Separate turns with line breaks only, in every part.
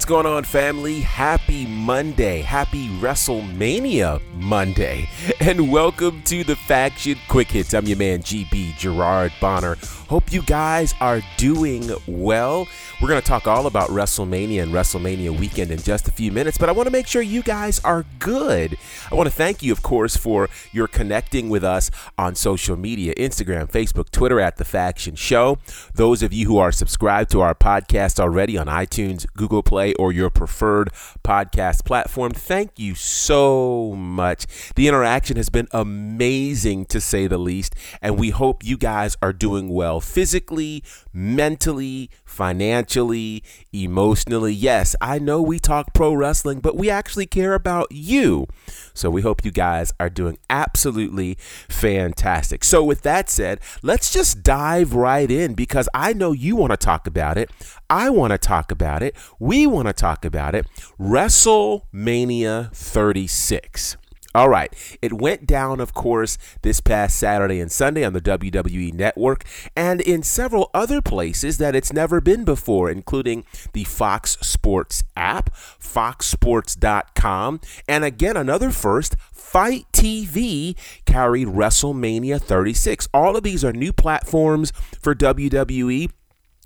What's going on, family? Happy Monday. Happy WrestleMania Monday. And welcome to the Faction Quick Hits. I'm your man, GB Gerard Bonner. Hope you guys are doing well. We're going to talk all about WrestleMania and WrestleMania weekend in just a few minutes, but I want to make sure you guys are good. I want to thank you, of course, for your connecting with us on social media Instagram, Facebook, Twitter at The Faction Show. Those of you who are subscribed to our podcast already on iTunes, Google Play, or your preferred podcast platform, thank you so much. The interaction has been amazing to say the least, and we hope you guys are doing well physically, mentally, financially, emotionally. Yes, I know we talk pro wrestling, but we actually care about you. So we hope you guys are doing absolutely fantastic. So, with that said, let's just dive right in because I know you want to talk about it. I want to talk about it. We want to talk about it. WrestleMania 36. All right. It went down, of course, this past Saturday and Sunday on the WWE Network and in several other places that it's never been before, including the Fox Sports app, foxsports.com, and again, another first, FITE TV carried WrestleMania 36. All of these are new platforms for WWE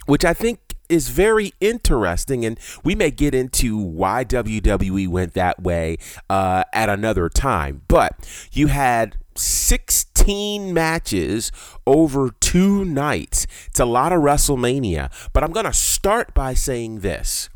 which I think is very interesting, and we may get into why WWE went that way uh, at another time. But you had 16 matches over two nights. It's a lot of WrestleMania. But I'm going to start by saying this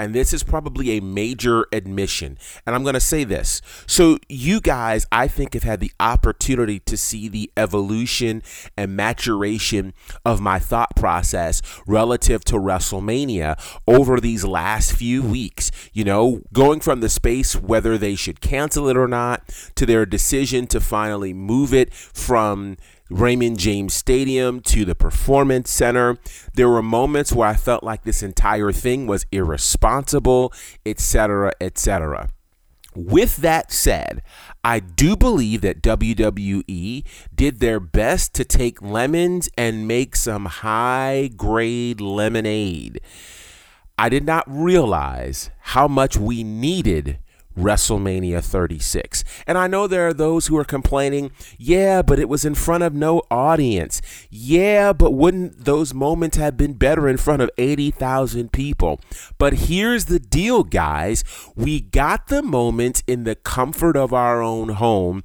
and this is probably a major admission. And I'm going to say this. So, you guys, I think, have had the opportunity to see the evolution and maturation of my thought process relative to WrestleMania over these last few weeks. You know, going from the space whether they should cancel it or not to their decision to finally move it from Raymond James Stadium to the Performance Center. There were moments where I felt like this entire thing was irresponsible, etc., etc. With that said, I do believe that WWE did their best to take lemons and make some high grade lemonade. I did not realize how much we needed WrestleMania 36. And I know there are those who are complaining, yeah, but it was in front of no audience. Yeah, but wouldn't those moments have been better in front of 80,000 people? But here's the deal, guys. We got the moments in the comfort of our own home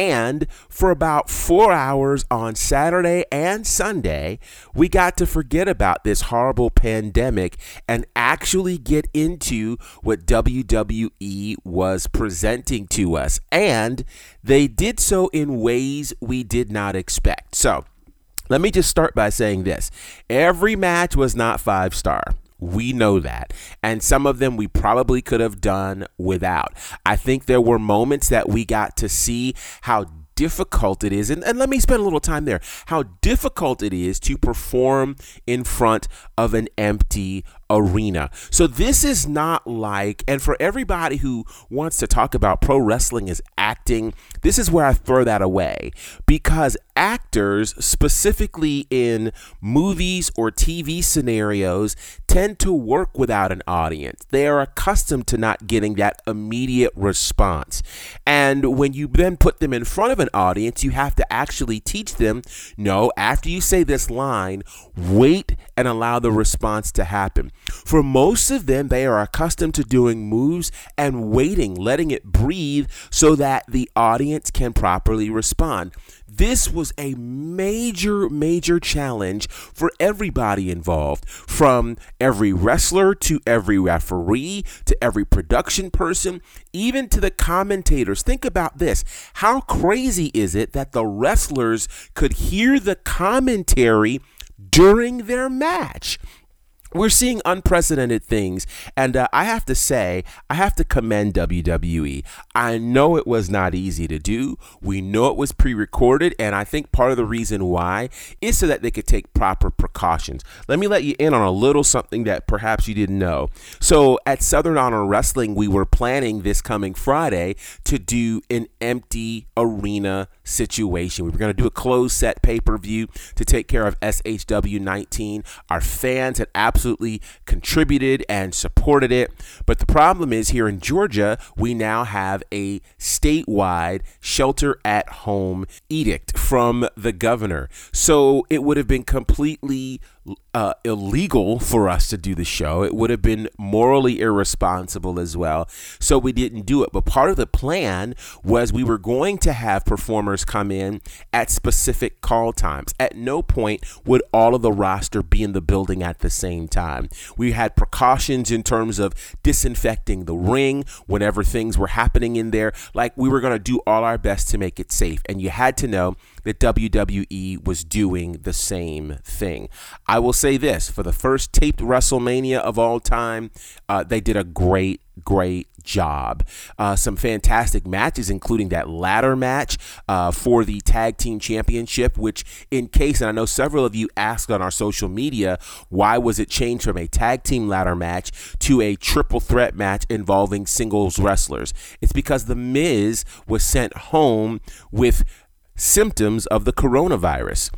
and for about four hours on Saturday and Sunday, we got to forget about this horrible pandemic and actually get into what WWE was presenting to us. And they did so in ways we did not expect. So, let me just start by saying this every match was not five star. We know that. And some of them we probably could have done without. I think there were moments that we got to see how difficult it is, and, and let me spend a little time there, how difficult it is to perform in front of an empty arena. So this is not like, and for everybody who wants to talk about pro wrestling as acting, this is where I throw that away because actors, specifically in movies or TV scenarios, tend to work without an audience. They are accustomed to not getting that immediate response. And when you then put them in front of an audience, you have to actually teach them no, after you say this line, wait and allow the response to happen. For most of them, they are accustomed to doing moves and waiting, letting it breathe so that the audience can properly respond. This was a major, major challenge for everybody involved, from every wrestler to every referee to every production person, even to the commentators. Think about this. How crazy is it that the wrestlers could hear the commentary during their match? We're seeing unprecedented things. And uh, I have to say, I have to commend WWE. I know it was not easy to do. We know it was pre recorded. And I think part of the reason why is so that they could take proper precautions. Let me let you in on a little something that perhaps you didn't know. So at Southern Honor Wrestling, we were planning this coming Friday to do an empty arena situation. We were going to do a closed set pay per view to take care of SHW 19. Our fans had absolutely contributed and supported it. But the problem is here in Georgia, we now have a statewide shelter at home edict from the governor. So it would have been completely uh, illegal for us to do the show. It would have been morally irresponsible as well. So we didn't do it. But part of the plan was we were going to have performers come in at specific call times. At no point would all of the roster be in the building at the same time. We had precautions in terms of disinfecting the ring whenever things were happening in there. Like we were going to do all our best to make it safe. And you had to know that WWE was doing the same thing. I will say this for the first taped WrestleMania of all time, uh, they did a great, great job. Uh, some fantastic matches, including that ladder match uh, for the tag team championship, which, in case, and I know several of you asked on our social media, why was it changed from a tag team ladder match to a triple threat match involving singles wrestlers? It's because The Miz was sent home with symptoms of the coronavirus.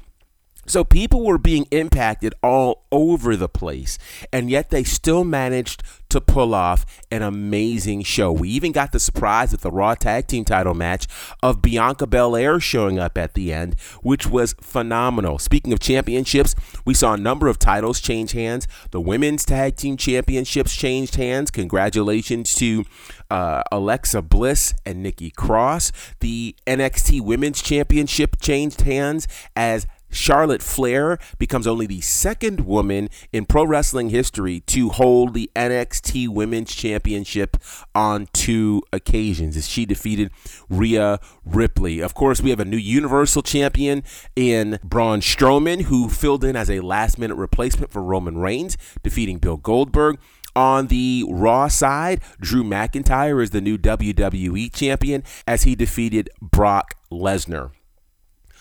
So people were being impacted all over the place, and yet they still managed to pull off an amazing show. We even got the surprise at the Raw Tag Team title match of Bianca Belair showing up at the end, which was phenomenal. Speaking of championships, we saw a number of titles change hands. The Women's Tag Team Championships changed hands. Congratulations to uh, Alexa Bliss and Nikki Cross. The NXT Women's Championship changed hands as Charlotte Flair becomes only the second woman in pro wrestling history to hold the NXT Women's Championship on two occasions as she defeated Rhea Ripley. Of course, we have a new Universal Champion in Braun Strowman, who filled in as a last minute replacement for Roman Reigns, defeating Bill Goldberg. On the Raw side, Drew McIntyre is the new WWE champion as he defeated Brock Lesnar.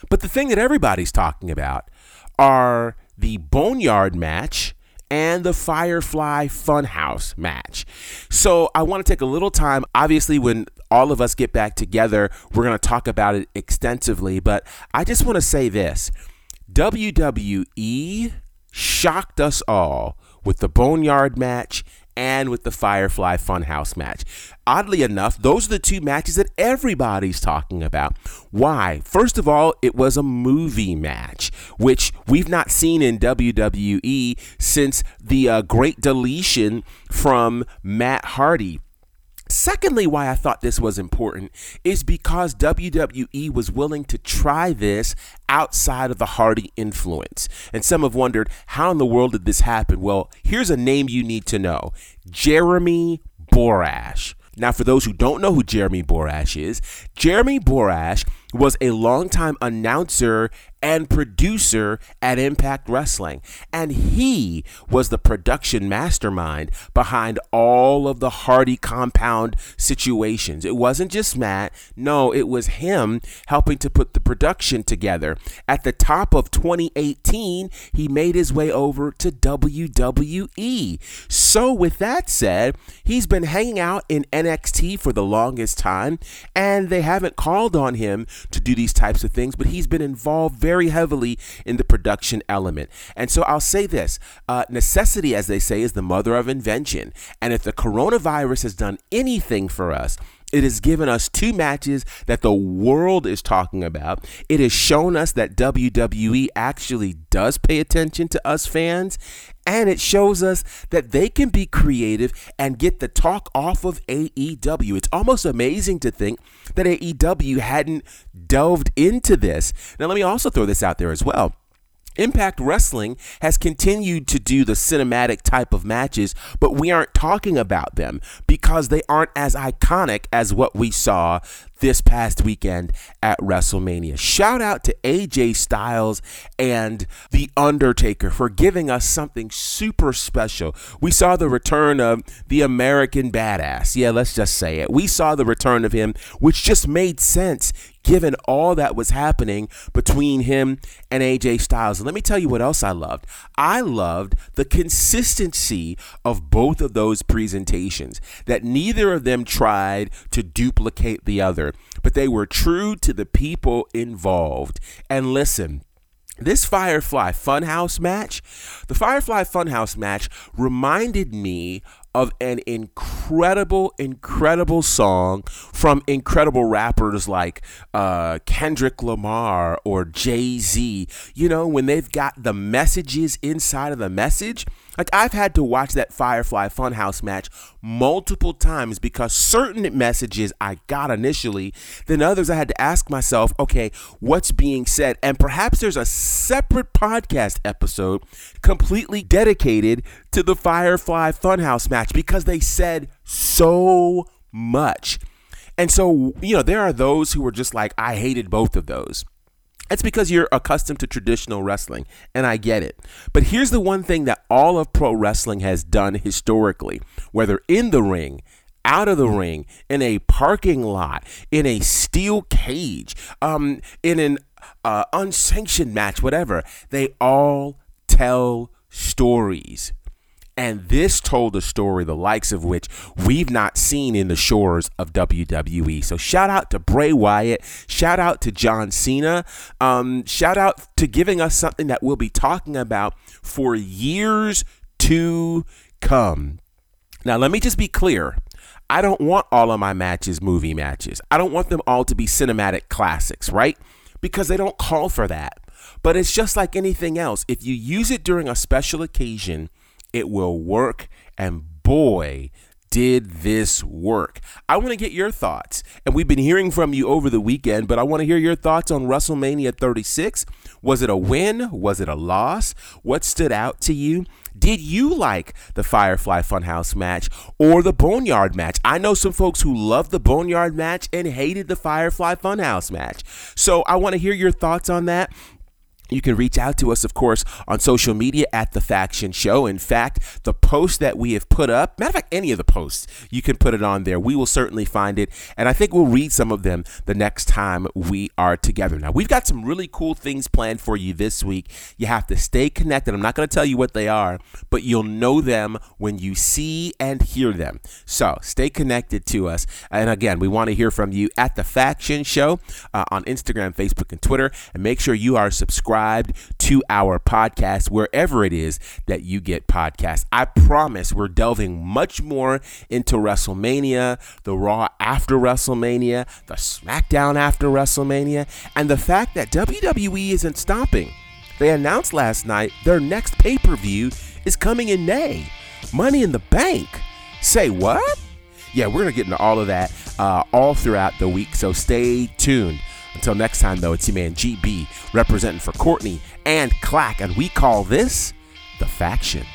But the thing that everybody's talking about are the Boneyard match and the Firefly Funhouse match. So I want to take a little time. Obviously, when all of us get back together, we're going to talk about it extensively. But I just want to say this WWE shocked us all with the Boneyard match and with the Firefly Funhouse match. Oddly enough, those are the two matches that everybody's talking about. Why? First of all, it was a movie match, which we've not seen in WWE since the uh, great deletion from Matt Hardy Secondly, why I thought this was important is because WWE was willing to try this outside of the Hardy influence. And some have wondered, how in the world did this happen? Well, here's a name you need to know Jeremy Borash. Now, for those who don't know who Jeremy Borash is, Jeremy Borash was a longtime announcer and producer at Impact Wrestling. And he was the production mastermind behind all of the Hardy compound situations. It wasn't just Matt, no, it was him helping to put the production together. At the top of 2018, he made his way over to WWE. So, with that said, he's been hanging out in NXT for the longest time, and they haven't called on him to do these types of things, but he's been involved very heavily in the production element. And so I'll say this uh, necessity, as they say, is the mother of invention. And if the coronavirus has done anything for us, it has given us two matches that the world is talking about. It has shown us that WWE actually does pay attention to us fans. And it shows us that they can be creative and get the talk off of AEW. It's almost amazing to think that AEW hadn't delved into this. Now, let me also throw this out there as well. Impact Wrestling has continued to do the cinematic type of matches, but we aren't talking about them because they aren't as iconic as what we saw this past weekend at WrestleMania. Shout out to AJ Styles and The Undertaker for giving us something super special. We saw the return of the American Badass. Yeah, let's just say it. We saw the return of him, which just made sense given all that was happening between him and AJ Styles. And let me tell you what else I loved. I loved the consistency of both of those presentations, that neither of them tried to duplicate the other. but they were true to the people involved. And listen, this Firefly Funhouse match, the Firefly Funhouse match reminded me of an incredible, incredible song from incredible rappers like uh, Kendrick Lamar or Jay Z. You know, when they've got the messages inside of the message like I've had to watch that Firefly Funhouse match multiple times because certain messages I got initially, then others I had to ask myself, okay, what's being said? And perhaps there's a separate podcast episode completely dedicated to the Firefly Funhouse match because they said so much. And so, you know, there are those who were just like, I hated both of those. It's because you're accustomed to traditional wrestling, and I get it. But here's the one thing that all of pro wrestling has done historically, whether in the ring, out of the ring, in a parking lot, in a steel cage, um, in an uh, unsanctioned match, whatever, they all tell stories. And this told a story the likes of which we've not seen in the shores of WWE. So shout out to Bray Wyatt. Shout out to John Cena. Um, shout out to giving us something that we'll be talking about for years to come. Now, let me just be clear. I don't want all of my matches movie matches. I don't want them all to be cinematic classics, right? Because they don't call for that. But it's just like anything else. If you use it during a special occasion, it will work. And boy, did this work? I want to get your thoughts. And we've been hearing from you over the weekend, but I want to hear your thoughts on WrestleMania 36. Was it a win? Was it a loss? What stood out to you? Did you like the Firefly Funhouse match or the Boneyard match? I know some folks who loved the Boneyard match and hated the Firefly Funhouse match. So I want to hear your thoughts on that. You can reach out to us, of course, on social media at The Faction Show. In fact, the post that we have put up, matter of fact, any of the posts, you can put it on there. We will certainly find it. And I think we'll read some of them the next time we are together. Now, we've got some really cool things planned for you this week. You have to stay connected. I'm not going to tell you what they are, but you'll know them when you see and hear them. So stay connected to us. And again, we want to hear from you at The Faction Show uh, on Instagram, Facebook, and Twitter. And make sure you are subscribed subscribed to our podcast wherever it is that you get podcasts. I promise we're delving much more into WrestleMania, the Raw after WrestleMania, the SmackDown after WrestleMania, and the fact that WWE isn't stopping. They announced last night their next pay per view is coming in May. Money in the Bank. Say what? Yeah, we're going to get into all of that uh, all throughout the week, so stay tuned. Until next time, though, it's your man GB representing for Courtney and Clack, and we call this The Faction.